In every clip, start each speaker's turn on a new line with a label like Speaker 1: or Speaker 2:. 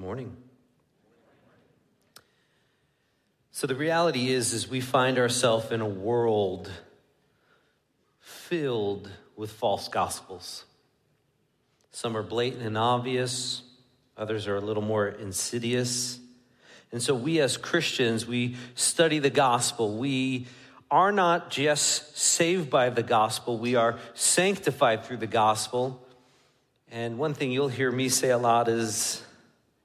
Speaker 1: morning. So the reality is is we find ourselves in a world filled with false gospels. Some are blatant and obvious, others are a little more insidious. And so we as Christians, we study the gospel. We are not just saved by the gospel, we are sanctified through the gospel. And one thing you'll hear me say a lot is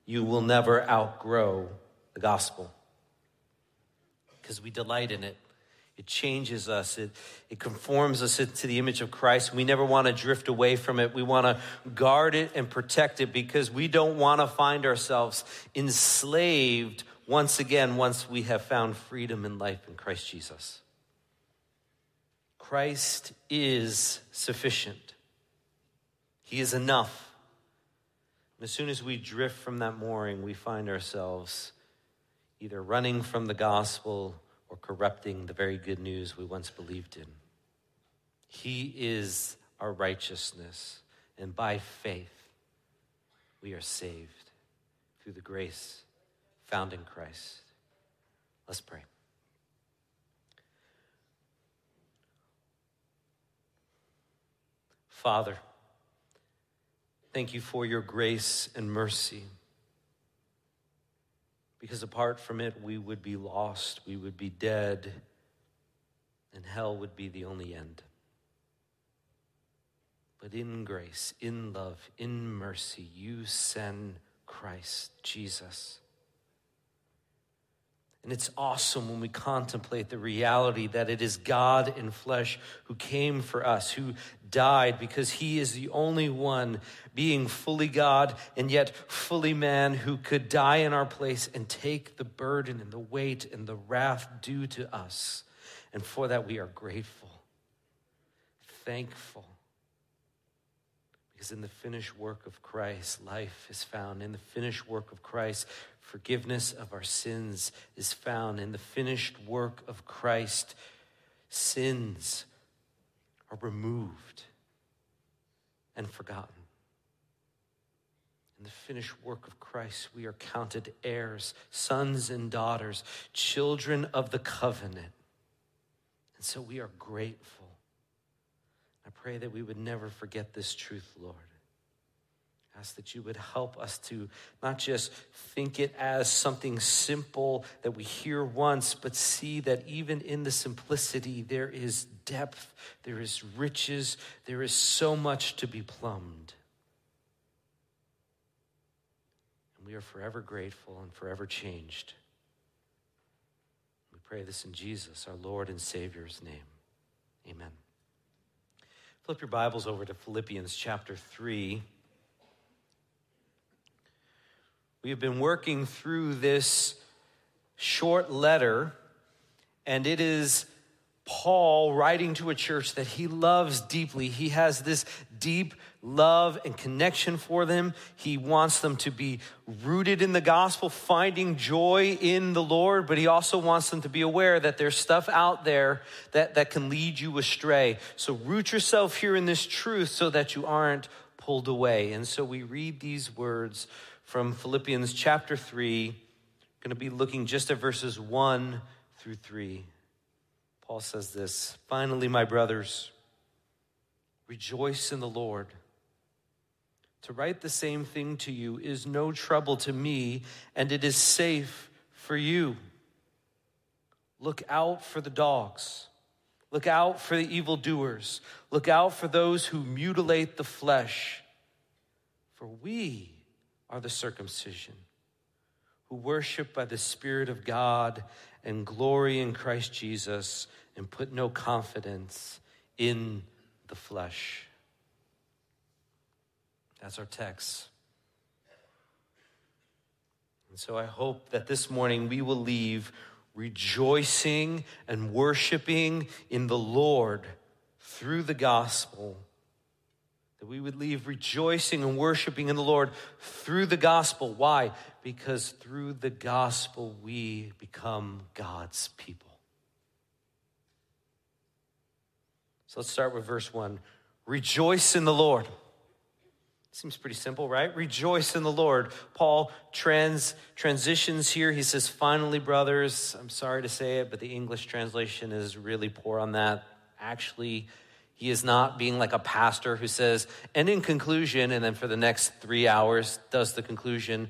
Speaker 1: you will never outgrow the gospel because we delight in it. It changes us. It, it conforms us into the image of Christ. We never want to drift away from it. We want to guard it and protect it because we don't want to find ourselves enslaved once again once we have found freedom and life in Christ Jesus. Christ is sufficient, He is enough. As soon as we drift from that mooring, we find ourselves either running from the gospel or corrupting the very good news we once believed in. He is our righteousness, and by faith, we are saved through the grace found in Christ. Let's pray. Father, thank you for your grace and mercy because apart from it, we would be lost, we would be dead, and hell would be the only end. But in grace, in love, in mercy, you send Christ, Jesus and it's awesome when we contemplate the reality that it is God in flesh who came for us, who died because he is the only one being fully God and yet fully man who could die in our place and take the burden and the weight and the wrath due to us. And for that, we are grateful, thankful. Because in the finished work of Christ, life is found. In the finished work of Christ, forgiveness of our sins is found. In the finished work of Christ, sins are removed and forgotten. In the finished work of Christ, we are counted heirs, sons and daughters, children of the covenant. And so we are grateful. I pray that we would never forget this truth, Lord ask that you would help us to not just think it as something simple that we hear once, but see that even in the simplicity, there is depth, there is riches, there is so much to be plumbed. And we are forever grateful and forever changed. We pray this in Jesus, our Lord and Savior's name. Amen. Flip your Bibles over to Philippians chapter 3. We have been working through this short letter, and it is Paul writing to a church that he loves deeply. He has this deep love and connection for them. He wants them to be rooted in the gospel, finding joy in the Lord, but he also wants them to be aware that there's stuff out there that, that can lead you astray. So root yourself here in this truth so that you aren't pulled away. And so we read these words from Philippians chapter 3. Going to be looking just at verses 1 through 3. Paul says this Finally, my brothers, rejoice in the Lord. To write the same thing to you is no trouble to me, and it is safe for you. Look out for the dogs. Look out for the evildoers. Look out for those who mutilate the flesh. For we are the circumcision, who worship by the Spirit of God and glory in Christ Jesus and put no confidence in the flesh. That's our text. And so I hope that this morning we will leave rejoicing and worshiping in the Lord through the gospel that we would leave rejoicing and worshiping in the Lord through the gospel. Why? Because through the gospel we become God's people. So let's start with verse 1. Rejoice in the Lord. Seems pretty simple, right? Rejoice in the Lord. Paul trans, transitions here. He says, finally, brothers. I'm sorry to say it, but the English translation is really poor on that. Actually, he is not being like a pastor who says, and in conclusion, and then for the next three hours does the conclusion.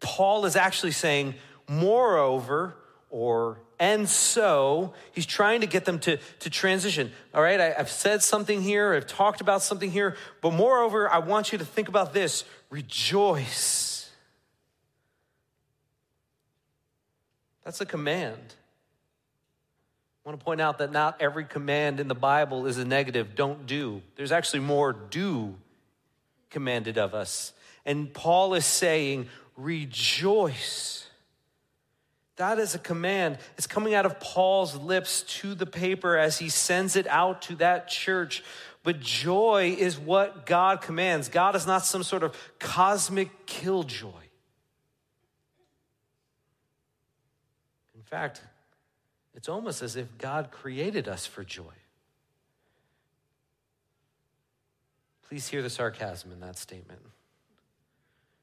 Speaker 1: Paul is actually saying, moreover, or and so he's trying to get them to, to transition. All right, I, I've said something here, I've talked about something here, but moreover, I want you to think about this rejoice. That's a command. I want to point out that not every command in the Bible is a negative, don't do. There's actually more do commanded of us. And Paul is saying, rejoice. That is a command. It's coming out of Paul's lips to the paper as he sends it out to that church. But joy is what God commands. God is not some sort of cosmic killjoy. In fact, it's almost as if God created us for joy. Please hear the sarcasm in that statement.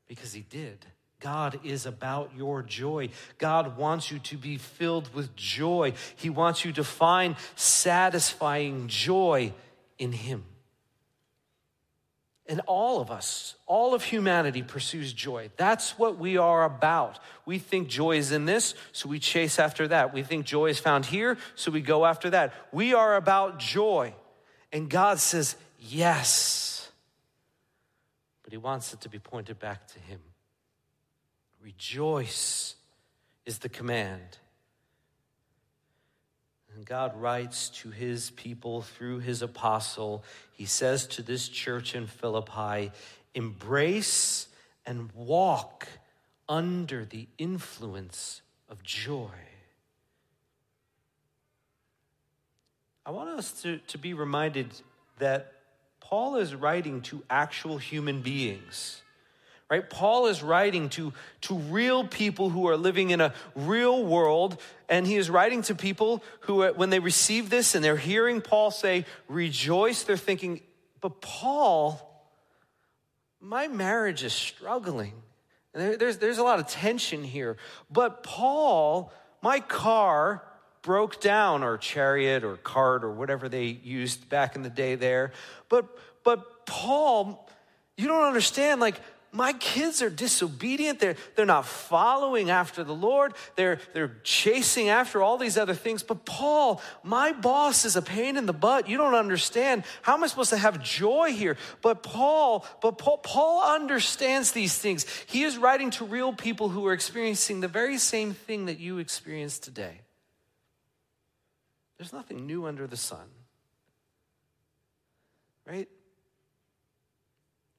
Speaker 1: Because he did. God is about your joy. God wants you to be filled with joy. He wants you to find satisfying joy in Him. And all of us, all of humanity pursues joy. That's what we are about. We think joy is in this, so we chase after that. We think joy is found here, so we go after that. We are about joy. And God says, yes. But He wants it to be pointed back to Him. Rejoice is the command. And God writes to his people through his apostle. He says to this church in Philippi, embrace and walk under the influence of joy. I want us to, to be reminded that Paul is writing to actual human beings right? Paul is writing to, to real people who are living in a real world, and he is writing to people who, uh, when they receive this and they're hearing Paul say, rejoice, they're thinking, but Paul, my marriage is struggling. And there, there's, there's a lot of tension here. But Paul, my car broke down, or chariot or cart or whatever they used back in the day there. But, but Paul, you don't understand, like, my kids are disobedient. They're, they're not following after the Lord. They're, they're chasing after all these other things. But Paul, my boss is a pain in the butt. You don't understand. How am I supposed to have joy here? But Paul, but Paul, Paul understands these things. He is writing to real people who are experiencing the very same thing that you experience today. There's nothing new under the sun. Right?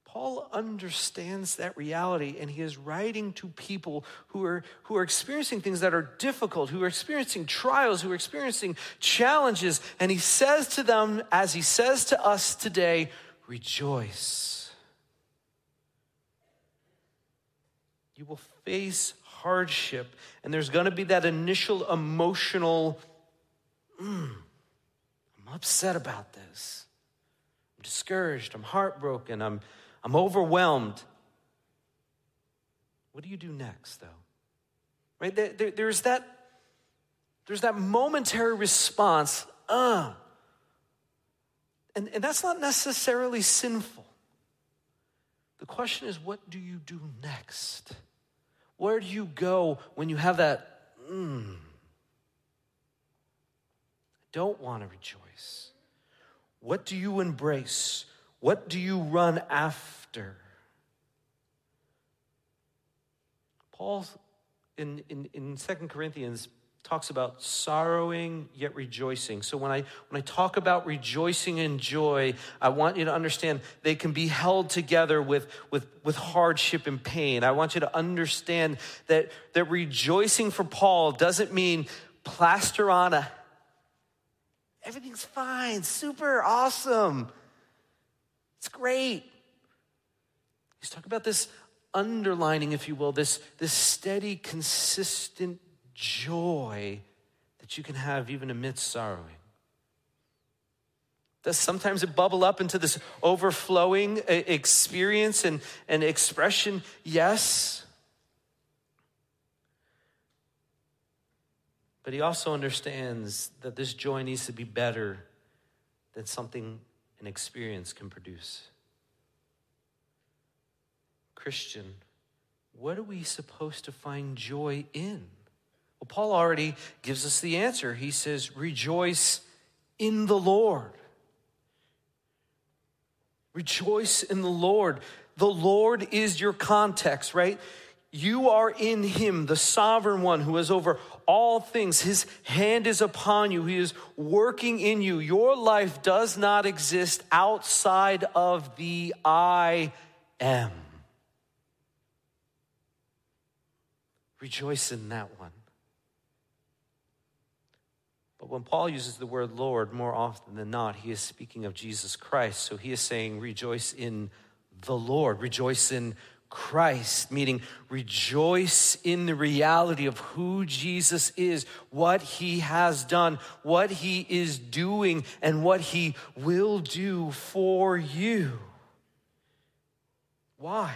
Speaker 1: Paul understands that reality and he is writing to people who are, who are experiencing things that are difficult, who are experiencing trials, who are experiencing challenges. And he says to them, as he says to us today, rejoice. You will face hardship, and there's going to be that initial emotional, mm, I'm upset about this. I'm discouraged. I'm heartbroken. I'm I'm overwhelmed. What do you do next, though? Right? There, there, there's, that, there's that momentary response, uh. And, and that's not necessarily sinful. The question is, what do you do next? Where do you go when you have that, mm, I don't want to rejoice? What do you embrace? What do you run after? Paul in, in, in 2 Corinthians talks about sorrowing yet rejoicing. So when I when I talk about rejoicing and joy, I want you to understand they can be held together with, with, with hardship and pain. I want you to understand that, that rejoicing for Paul doesn't mean plaster on a everything's fine, super awesome. It's great. He's talking about this underlining, if you will, this, this steady, consistent joy that you can have even amidst sorrowing. Does sometimes it bubble up into this overflowing uh, experience and, and expression? Yes. But he also understands that this joy needs to be better than something an experience can produce. Christian, what are we supposed to find joy in? Well, Paul already gives us the answer. He says, Rejoice in the Lord. Rejoice in the Lord. The Lord is your context, right? You are in Him, the sovereign one who is over all things. His hand is upon you, He is working in you. Your life does not exist outside of the I am. Rejoice in that one. But when Paul uses the word Lord, more often than not, he is speaking of Jesus Christ. So he is saying, rejoice in the Lord, rejoice in Christ, meaning rejoice in the reality of who Jesus is, what he has done, what he is doing, and what he will do for you. Why?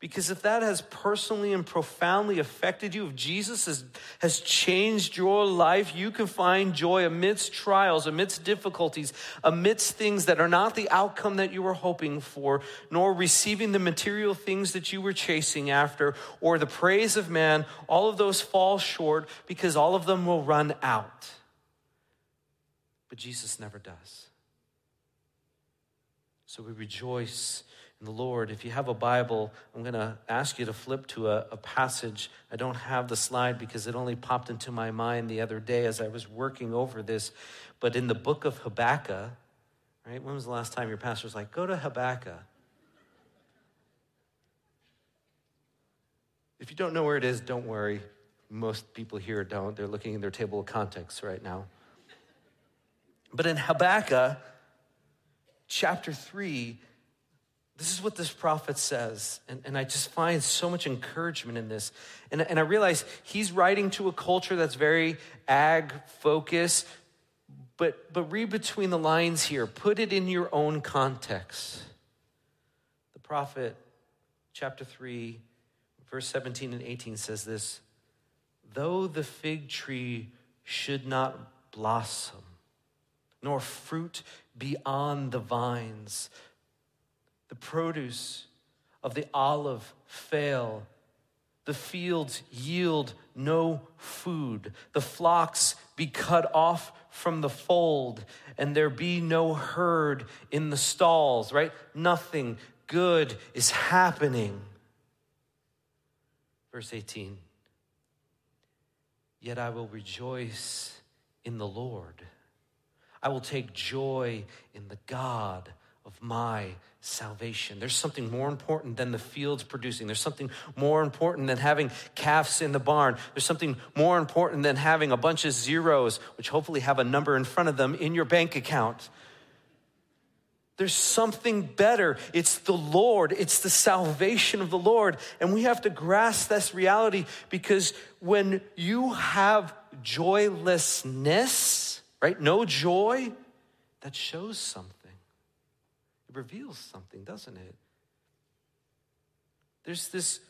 Speaker 1: Because if that has personally and profoundly affected you, if Jesus has, has changed your life, you can find joy amidst trials, amidst difficulties, amidst things that are not the outcome that you were hoping for, nor receiving the material things that you were chasing after, or the praise of man. All of those fall short because all of them will run out. But Jesus never does. So we rejoice the Lord. If you have a Bible, I'm going to ask you to flip to a, a, passage. I don't have the slide because it only popped into my mind the other day as I was working over this. But in the book of Habakkuk, right? When was the last time your pastor was like, go to Habakkuk? If you don't know where it is, don't worry. Most people here don't. They're looking in their table of contexts right now. But in Habakkuk, chapter 3, this is what this prophet says. And, and I just find so much encouragement in this. And, and I realize he's writing to a culture that's very ag focused, but, but read between the lines here. Put it in your own context. The prophet, chapter 3, verse 17 and 18 says this Though the fig tree should not blossom, nor fruit be on the vines, the produce of the olive fail. The fields yield no food. The flocks be cut off from the fold, and there be no herd in the stalls, right? Nothing good is happening. Verse 18 Yet I will rejoice in the Lord. I will take joy in the God of my salvation. There's something more important than the fields producing. There's something more important than having calves in the barn. There's something more important than having a bunch of zeros, which hopefully have a number in front of them in your bank account. There's something better. It's the Lord. It's the salvation of the Lord. And we have to grasp this reality because when you have joylessness, right? No joy, that shows something. It reveals something, doesn't it? There's this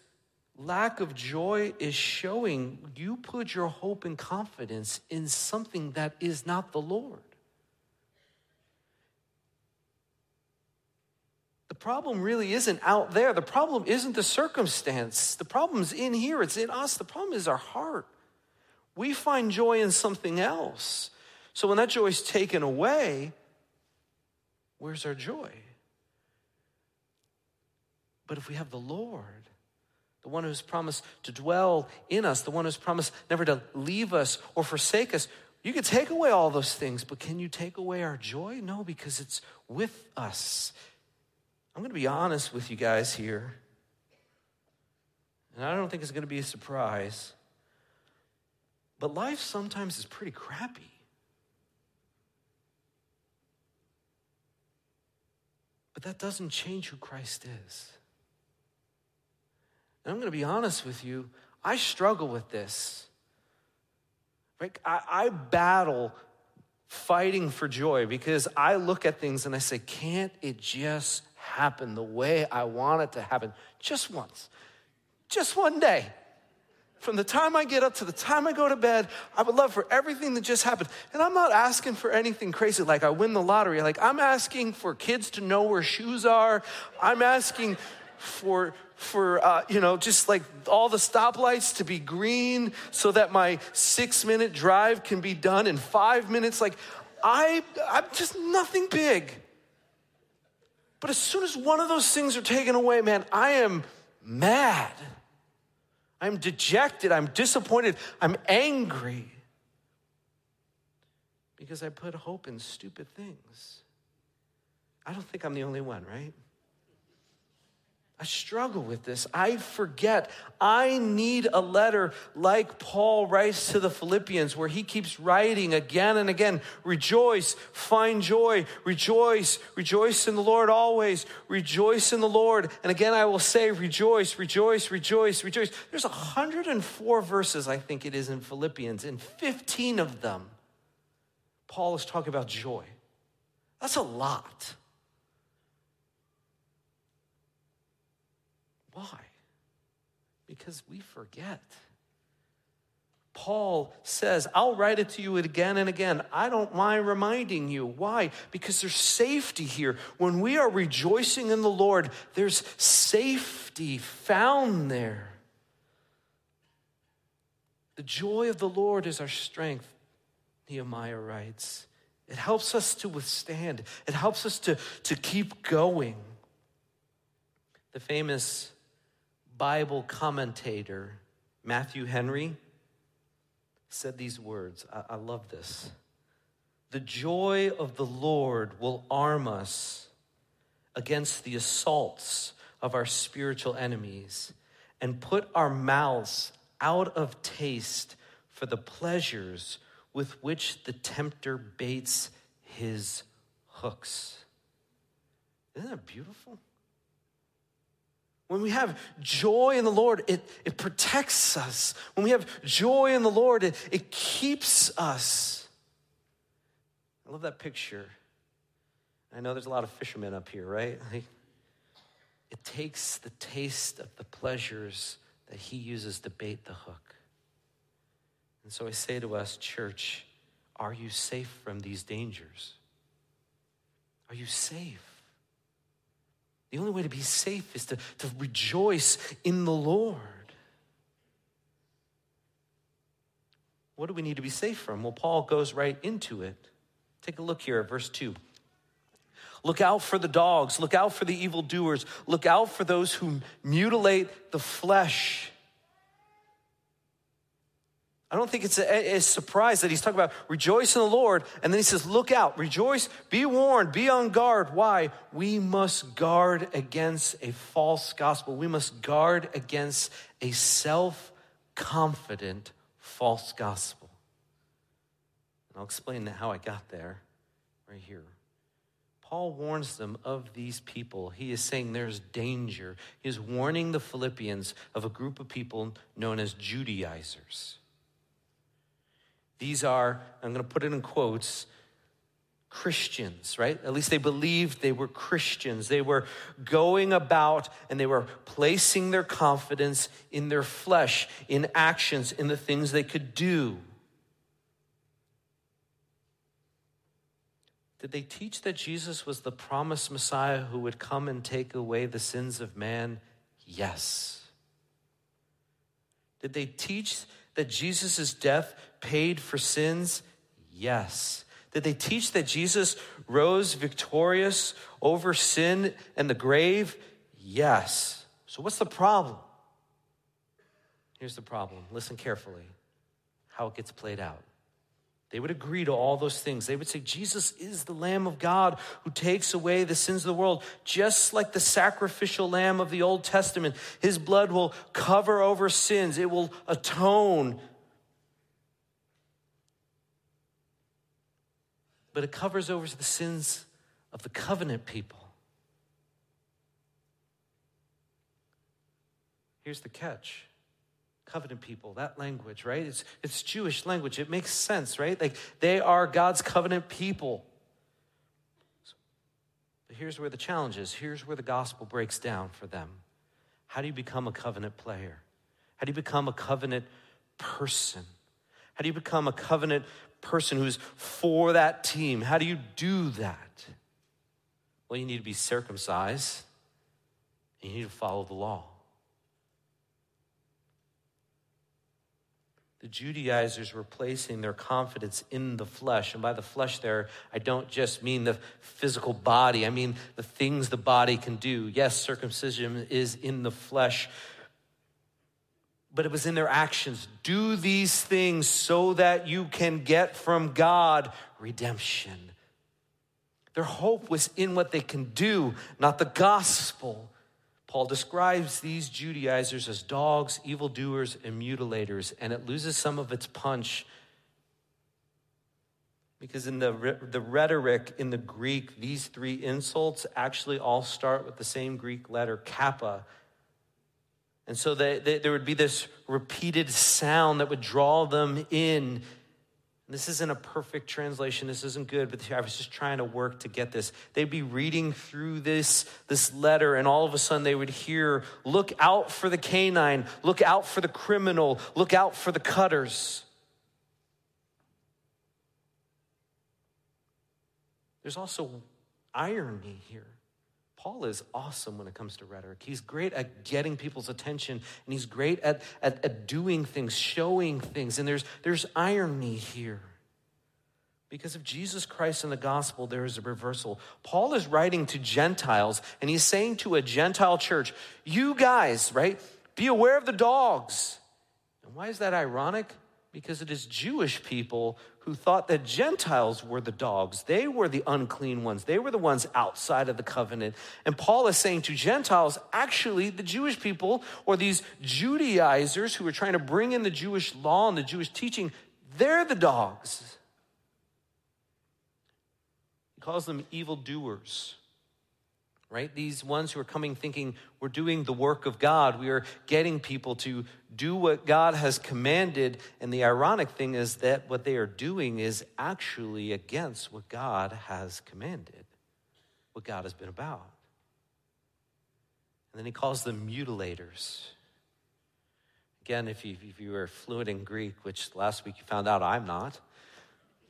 Speaker 1: lack of joy is showing you put your hope and confidence in something that is not the Lord. The problem really isn't out there. The problem isn't the circumstance. The problem's in here. It's in us. The problem is our heart. We find joy in something else. So when that joy is taken away, where's our joy? But if we have the Lord, the one who's promised to dwell in us, the one who's promised never to leave us or forsake us, you can take away all those things, but can you take away our joy? No, because it's with us. I'm going to be honest with you guys here. And I don't think it's going to be a surprise. But life sometimes is pretty crappy. But that doesn't change who Christ is. And I'm going to be honest with you, I struggle with this. Right? I, I battle fighting for joy because I look at things and I say, can't it just happen the way I want it to happen just once, just one day? From the time I get up to the time I go to bed, I would love for everything that just happened. And I'm not asking for anything crazy like I win the lottery. Like I'm asking for kids to know where shoes are. I'm asking for for uh, you know just like all the stoplights to be green so that my six minute drive can be done in five minutes. Like i i'm just nothing big. But as soon as one of those things are taken away man i am mad. I'm dejected. I'm disappointed. I'm angry. Because i put hope in stupid things. I don't think i'm the only one right I struggle with this. I forget. I need a letter like Paul writes to the Philippians, where he keeps writing again and again Rejoice, find joy, rejoice, rejoice in the Lord always, rejoice in the Lord. And again, I will say, Rejoice, rejoice, rejoice, rejoice. There's 104 verses, I think it is, in Philippians, and 15 of them, Paul is talking about joy. That's a lot. Why? Because we forget. Paul says, I'll write it to you again and again. I don't mind reminding you. Why? Because there's safety here. When we are rejoicing in the Lord, there's safety found there. The joy of the Lord is our strength, Nehemiah writes. It helps us to withstand, it helps us to, to keep going. The famous Bible commentator Matthew Henry said these words. I, I love this. The joy of the Lord will arm us against the assaults of our spiritual enemies and put our mouths out of taste for the pleasures with which the tempter baits his hooks. Isn't that beautiful? When we have joy in the Lord, it, it protects us. When we have joy in the Lord, it, it keeps us. I love that picture. I know there's a lot of fishermen up here, right? it takes the taste of the pleasures that he uses to bait the hook. And so I say to us, church, are you safe from these dangers? Are you safe? The only way to be safe is to, to rejoice in the Lord. What do we need to be safe from? Well, Paul goes right into it. Take a look here at verse 2. Look out for the dogs, look out for the evildoers, look out for those who mutilate the flesh I don't think it's a, a, surprise that he's talking about rejoice in the Lord. And then he says, look out, rejoice, be warned, be on guard. Why? We must guard against a false gospel. We must guard against a self confident false gospel. And I'll explain how I got there right here. Paul warns them of these people. He is saying there's danger. He is warning the Philippians of a group of people known as Judaizers. These are, I'm going to put it in quotes, Christians, right? At least they believed they were Christians. They were going about and they were placing their confidence in their flesh, in actions, in the things they could do. Did they teach that Jesus was the promised Messiah who would come and take away the sins of man? Yes. Did they teach that Jesus' death paid for sins? Yes. Did they teach that Jesus rose victorious over sin and the grave? Yes. So, what's the problem? Here's the problem. Listen carefully how it gets played out. They would agree to all those things. They would say, Jesus is the Lamb of God who takes away the sins of the world, just like the sacrificial lamb of the Old Testament. His blood will cover over sins, it will atone but it covers over the sins of the covenant people. Here's the catch covenant people, that language, right? It's, it's Jewish language. It makes sense, right? Like they are God's covenant people. But here's where the challenge is. Here's where the gospel breaks down for them. How do you become a covenant player? How do you become a covenant person? How do you become a covenant person who's for that team? How do you do that? Well, you need to be circumcised, and you need to follow the law. The Judaizers were placing their confidence in the flesh. And by the flesh, there, I don't just mean the physical body, I mean the things the body can do. Yes, circumcision is in the flesh, but it was in their actions. Do these things so that you can get from God redemption. Their hope was in what they can do, not the gospel. Paul describes these Judaizers as dogs, evildoers, and mutilators, and it loses some of its punch because in the, the rhetoric in the Greek, these three insults actually all start with the same Greek letter, kappa. And so they, they, there would be this repeated sound that would draw them in this isn't a perfect translation. This isn't good, but I was just trying to work to get this. They'd be reading through this, this letter, and all of a sudden they would hear, Look out for the canine, look out for the criminal, look out for the cutters. There's also irony here. Paul is awesome when it comes to rhetoric. He's great at getting people's attention and he's great at, at, at, doing things, showing things. And there's, there's irony here. Because of Jesus Christ and the gospel, there is a reversal. Paul is writing to Gentiles and he's saying to a Gentile church, You guys, right, be aware of the dogs. And why is that ironic? Because it is Jewish people who thought that Gentiles were the dogs. They were the unclean ones. They were the ones outside of the covenant. And Paul is saying to Gentiles, actually, the Jewish people or these Judaizers who are trying to bring in the Jewish law and the Jewish teaching, they're the dogs. He calls them evildoers right? These ones who are coming thinking we're doing the work of God, we are getting people to do what God has commanded. And the ironic thing is that what they are doing is actually against what God has commanded, what God has been about. And then he calls them mutilators. Again, if you, if you are fluent in Greek, which last week you found out I'm not,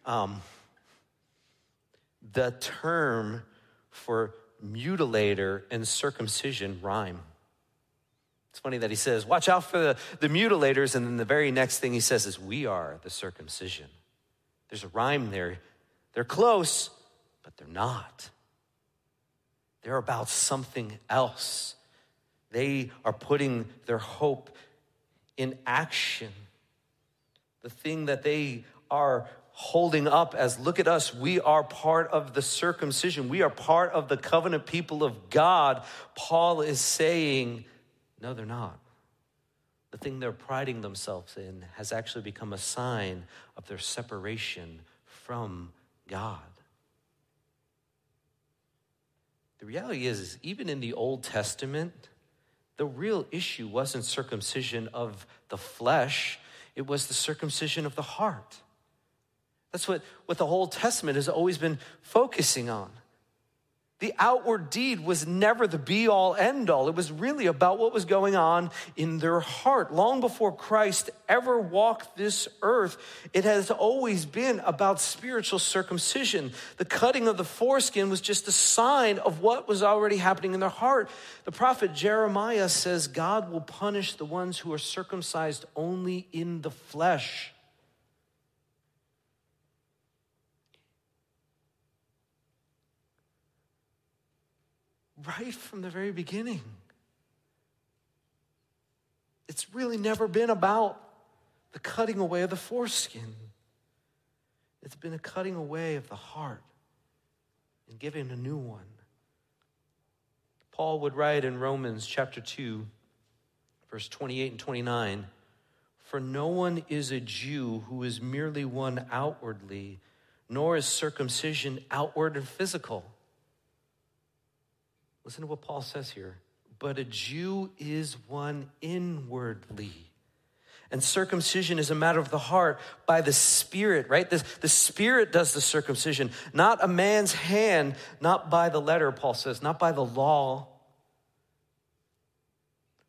Speaker 1: um, the term for mutilator and circumcision rhyme. It's funny that he says, Watch out for the, the mutilators. And then the very next thing he says is, We are the circumcision. There's a rhyme there. They're close, but they're not. They're about something else. They are putting their hope in action. The thing that they are holding up as look at us, we are part of the circumcision, we are part of the covenant people of God. Paul is saying, no, they're not. The thing they're priding themselves in has actually become a sign of their separation from God. The reality is, is even in the Old Testament, the real issue wasn't circumcision of the flesh, it was the circumcision of the heart. That's what, what the Old Testament has always been focusing on. The outward deed was never the be all end all. It was really about what was going on in their heart. Long before Christ ever walked this earth, it has always been about spiritual circumcision. The cutting of the foreskin was just a sign of what was already happening in their heart. The prophet Jeremiah says God will punish the ones who are circumcised only in the flesh. Right from the very beginning. It's really never been about the cutting away of the foreskin. It's been a cutting away of the heart and giving a new one. Paul would write in Romans chapter 2, verse 28 and 29 For no one is a Jew who is merely one outwardly, nor is circumcision outward and physical Listen to what Paul says here. But a Jew is one inwardly, And circumcision is a matter of the heart by the Spirit, right? The, the Spirit does the circumcision, not a man's hand, not by the letter, Paul says, not by the law.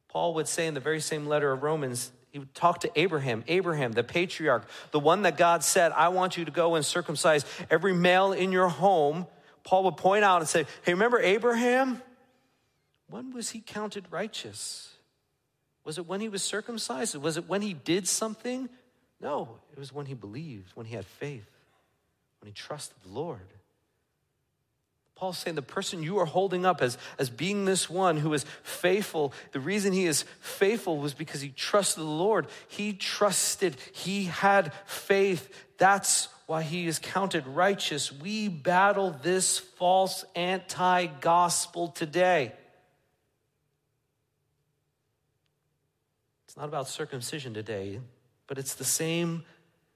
Speaker 1: Paul would say in the very same letter of Romans, he would talk to Abraham, Abraham, the patriarch, the one that God said, I want you to go and circumcise every male in your home. Paul would point out and say, Hey, remember Abraham? When was he counted righteous? Was it when he was circumcised? Was it when he did something? No, it was when he believed, when he had faith, when he trusted the Lord. Paul's saying the person you are holding up as, as being this one who is faithful, the reason he is faithful was because he trusted the Lord. He trusted, he had faith. That's why he is counted righteous. We battle this false anti gospel today. Not about circumcision today, but it's the same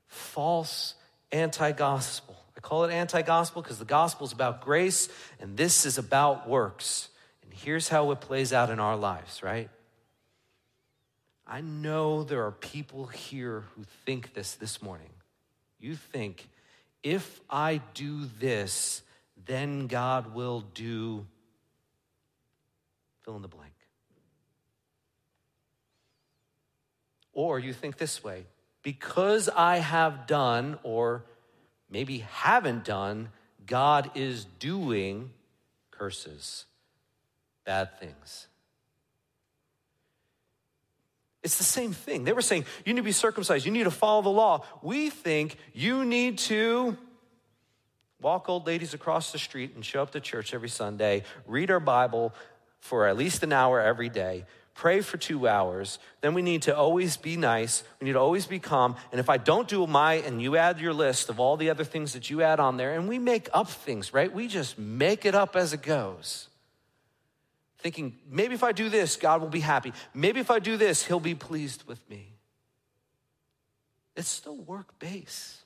Speaker 1: false anti gospel I call it anti gospel because the gospel is about grace and this is about works. And here's how it plays out in our lives, right? I know there are people here who think this this morning. You think, if I do this, then God will do fill in the blank. Or you think this way because I have done, or maybe haven't done, God is doing curses, bad things. It's the same thing. They were saying, you need to be circumcised, you need to follow the law. We think you need to walk old ladies across the street and show up to church every Sunday, read our Bible for at least an hour every day, pray for two hours. Then we need to always be nice. We need to always be calm. And if I don't do my, and you add your list of all the other things that you add on there, and we make up things, right? We just make it up as it goes. Thinking, maybe if I do this, God will be happy. Maybe if I do this, He'll be pleased with me. It's still work based.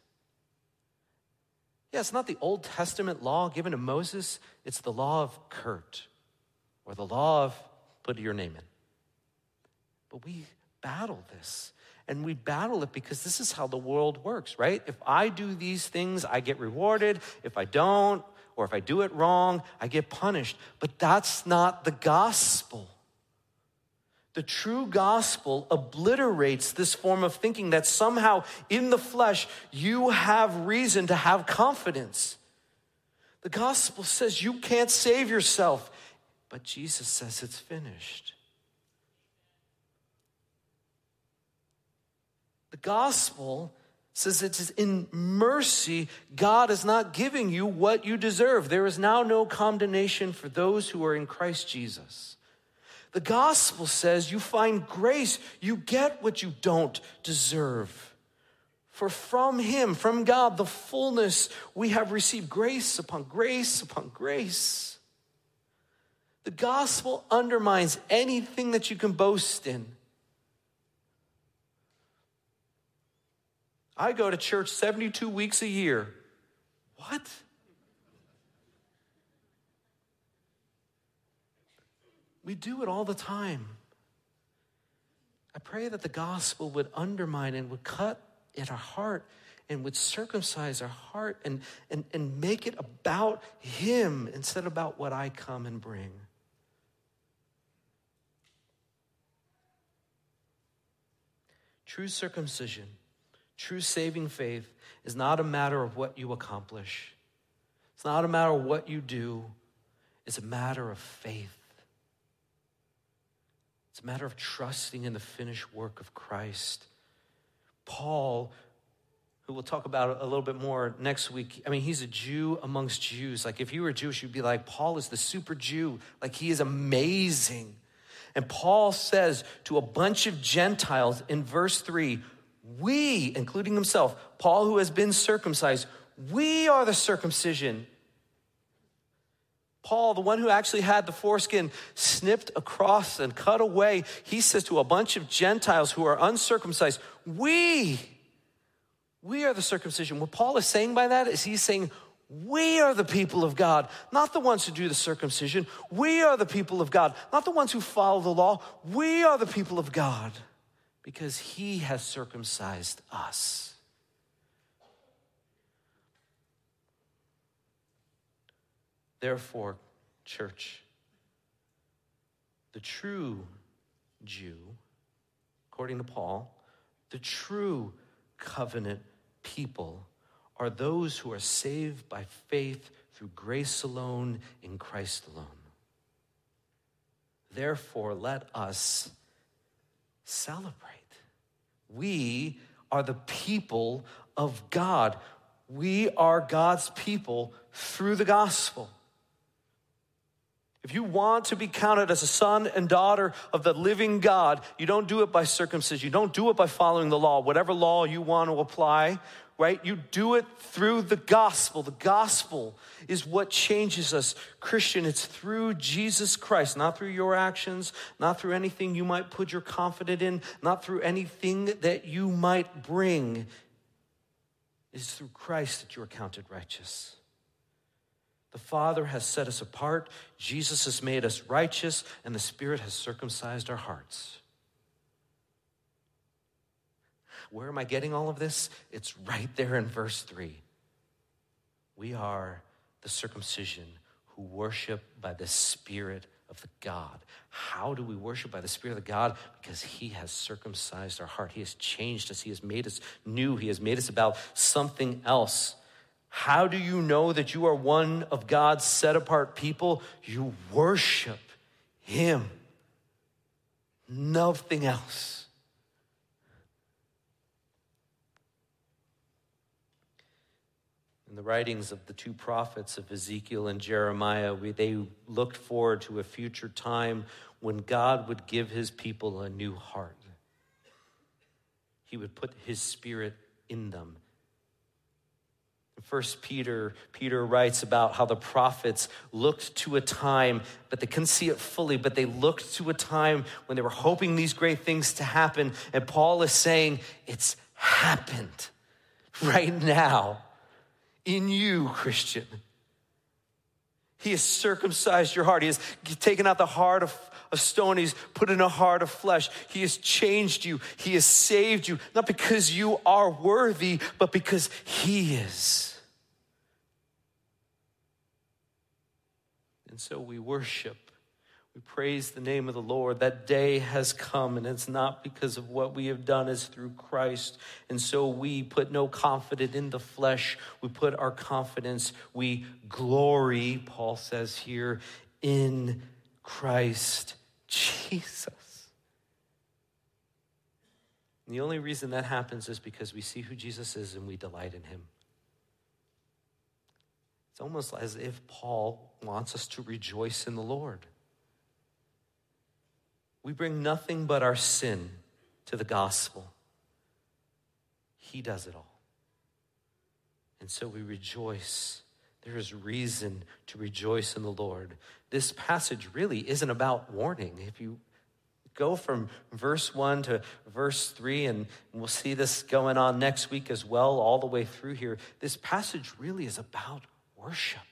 Speaker 1: Yeah, it's not the Old Testament law given to Moses, it's the law of Kurt or the law of put your name in. But we battle this. And we battle it because this is how the world works, right? If I do these things, I get rewarded. If I don't, or if I do it wrong, I get punished. But that's not the gospel. The true gospel obliterates this form of thinking that somehow in the flesh you have reason to have confidence. The gospel says you can't save yourself, but Jesus says it's finished. The gospel says it is in mercy, God is not giving you what you deserve. There is now no condemnation for those who are in Christ Jesus. The gospel says you find grace, you get what you don't deserve. For from Him, from God, the fullness, we have received grace upon grace upon grace. The gospel undermines anything that you can boast in. I go to church 72 weeks a year. What? We do it all the time. I pray that the gospel would undermine and would cut at our heart and would circumcise our heart and, and, and make it about Him instead of about what I come and bring. True circumcision True saving faith is not a matter of what you accomplish, it's not a matter of what you do, it's a matter of faith. It's a matter of trusting in the finished work of Christ. Paul, who we'll talk about a little bit more next week. I mean, he's a Jew amongst Jews. Like, if you were Jewish, you'd be like, Paul is the super Jew. Like, he is amazing. And Paul says to a bunch of Gentiles in verse 3 we, including himself, Paul, who has been circumcised, we are the circumcision. Paul, the one who actually had the foreskin snipped across and cut away, he says to a bunch of Gentiles who are uncircumcised, We, we are the circumcision. What Paul is saying by that is he's saying, we are the people of God, not the ones who do the circumcision. We are the people of God, not the ones who follow the law. We are the people of God because he has circumcised us. Therefore, church, the true Jew, according to Paul, the true covenant people are those who are saved by faith through grace alone in Christ alone. Therefore, let us celebrate. We are the people of God. We are God's people through the gospel. If you want to be counted as a son and daughter of the living God, you don't do it by circumcision. You don't do it by following the law, whatever law you want to apply, right? You do it through the gospel. The gospel is what changes us. Christian, it's through Jesus Christ, not through your actions, not through anything you might put your confidence in, not through anything that you might bring. It's through Christ that you are counted righteous. The Father has set us apart, Jesus has made us righteous, and the Spirit has circumcised our hearts. Where am I getting all of this? It's right there in verse 3. We are the circumcision who worship by the Spirit of the God. How do we worship by the Spirit of the God? Because He has circumcised our heart. He has changed us. He has made us new. He has made us about something else. How do you know that you are one of God's set apart people? You worship Him, nothing else. In the writings of the two prophets of Ezekiel and Jeremiah, we, they looked forward to a future time when God would give his people a new heart. He would put his spirit in them. First Peter, Peter writes about how the prophets looked to a time, but they couldn't see it fully, but they looked to a time when they were hoping these great things to happen. And Paul is saying, it's happened right now in you, Christian. He has circumcised your heart. He has taken out the heart of, of stone. He's put in a heart of flesh. He has changed you. He has saved you, not because you are worthy, but because He is. And so we worship we praise the name of the Lord. That day has come, and it's not because of what we have done, it's through Christ. And so we put no confidence in the flesh. We put our confidence, we glory, Paul says here, in Christ Jesus. And the only reason that happens is because we see who Jesus is and we delight in him. It's almost as if Paul wants us to rejoice in the Lord. We bring nothing but our sin to the gospel. He does it all. And so we rejoice. There is reason to rejoice in the Lord. This passage really isn't about warning. If you go from verse 1 to verse 3, and we'll see this going on next week as well, all the way through here, this passage really is about worship.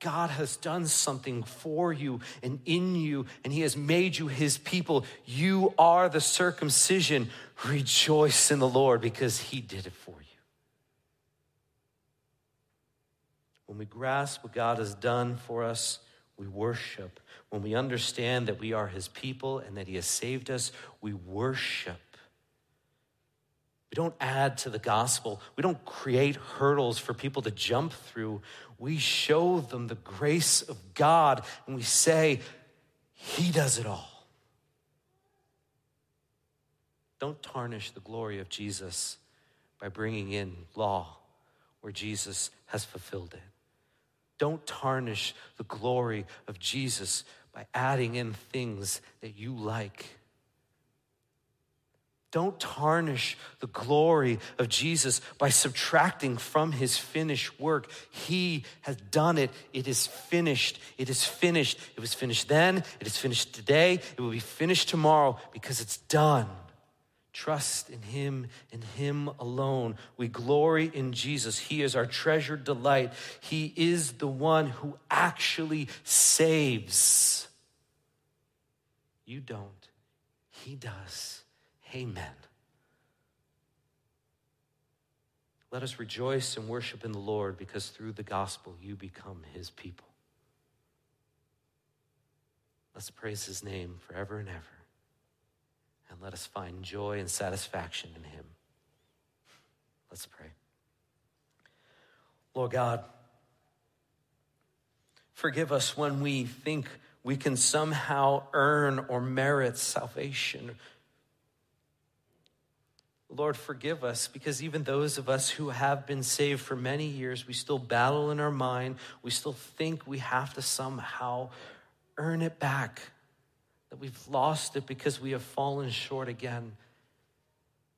Speaker 1: God has done something for you and in you, and He has made you His people. You are the circumcision. Rejoice in the Lord because He did it for you. When we grasp what God has done for us, we worship. When we understand that we are His people and that He has saved us, we worship. We don't add to the gospel. We don't create hurdles for people to jump through. We show them the grace of God and we say, He does it all. Don't tarnish the glory of Jesus by bringing in law where Jesus has fulfilled it. Don't tarnish the glory of Jesus by adding in things that you like don't tarnish the glory of Jesus by subtracting from his finished work. He has done it. It is finished. It is finished. It was finished then. It is finished today. It will be finished tomorrow because it's done. Trust in him and him alone. We glory in Jesus. He is our treasured delight. He is the one who actually saves. You don't, he does Amen. Let us rejoice and worship in the Lord because through the gospel you become his people. Let's praise his name forever and ever. And let us find joy and satisfaction in him. Let's pray. Lord God, forgive us when we think we can somehow earn or merit salvation. Lord, forgive us because even those of us who have been saved for many years, we still battle in our mind. We still think we have to somehow earn it back, that we've lost it because we have fallen short again.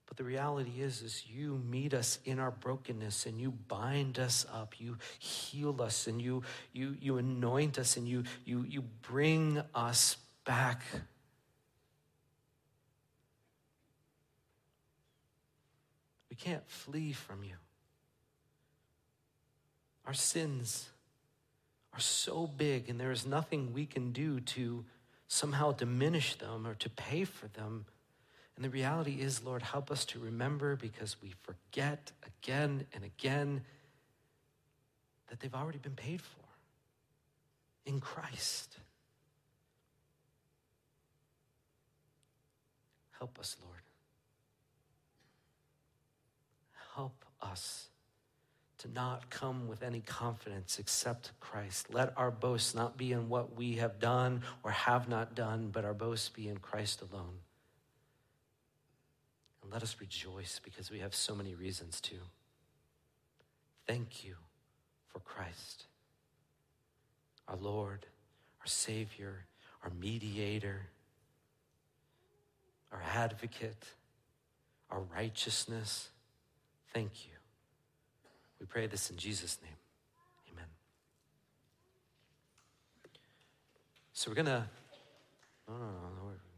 Speaker 1: But the reality is, is you meet us in our brokenness and you bind us up, you heal us and you you you anoint us and you you you bring us back. Can't flee from you. Our sins are so big, and there is nothing we can do to somehow diminish them or to pay for them. And the reality is, Lord, help us to remember because we forget again and again that they've already been paid for in Christ. Help us, Lord. Help us to not come with any confidence except Christ. Let our boast not be in what we have done or have not done, but our boast be in Christ alone. And let us rejoice because we have so many reasons to. Thank you for Christ, our Lord, our Savior, our mediator, our advocate, our righteousness. Thank you. We pray this in Jesus' name. Amen. So we're going to. No, no, no, no.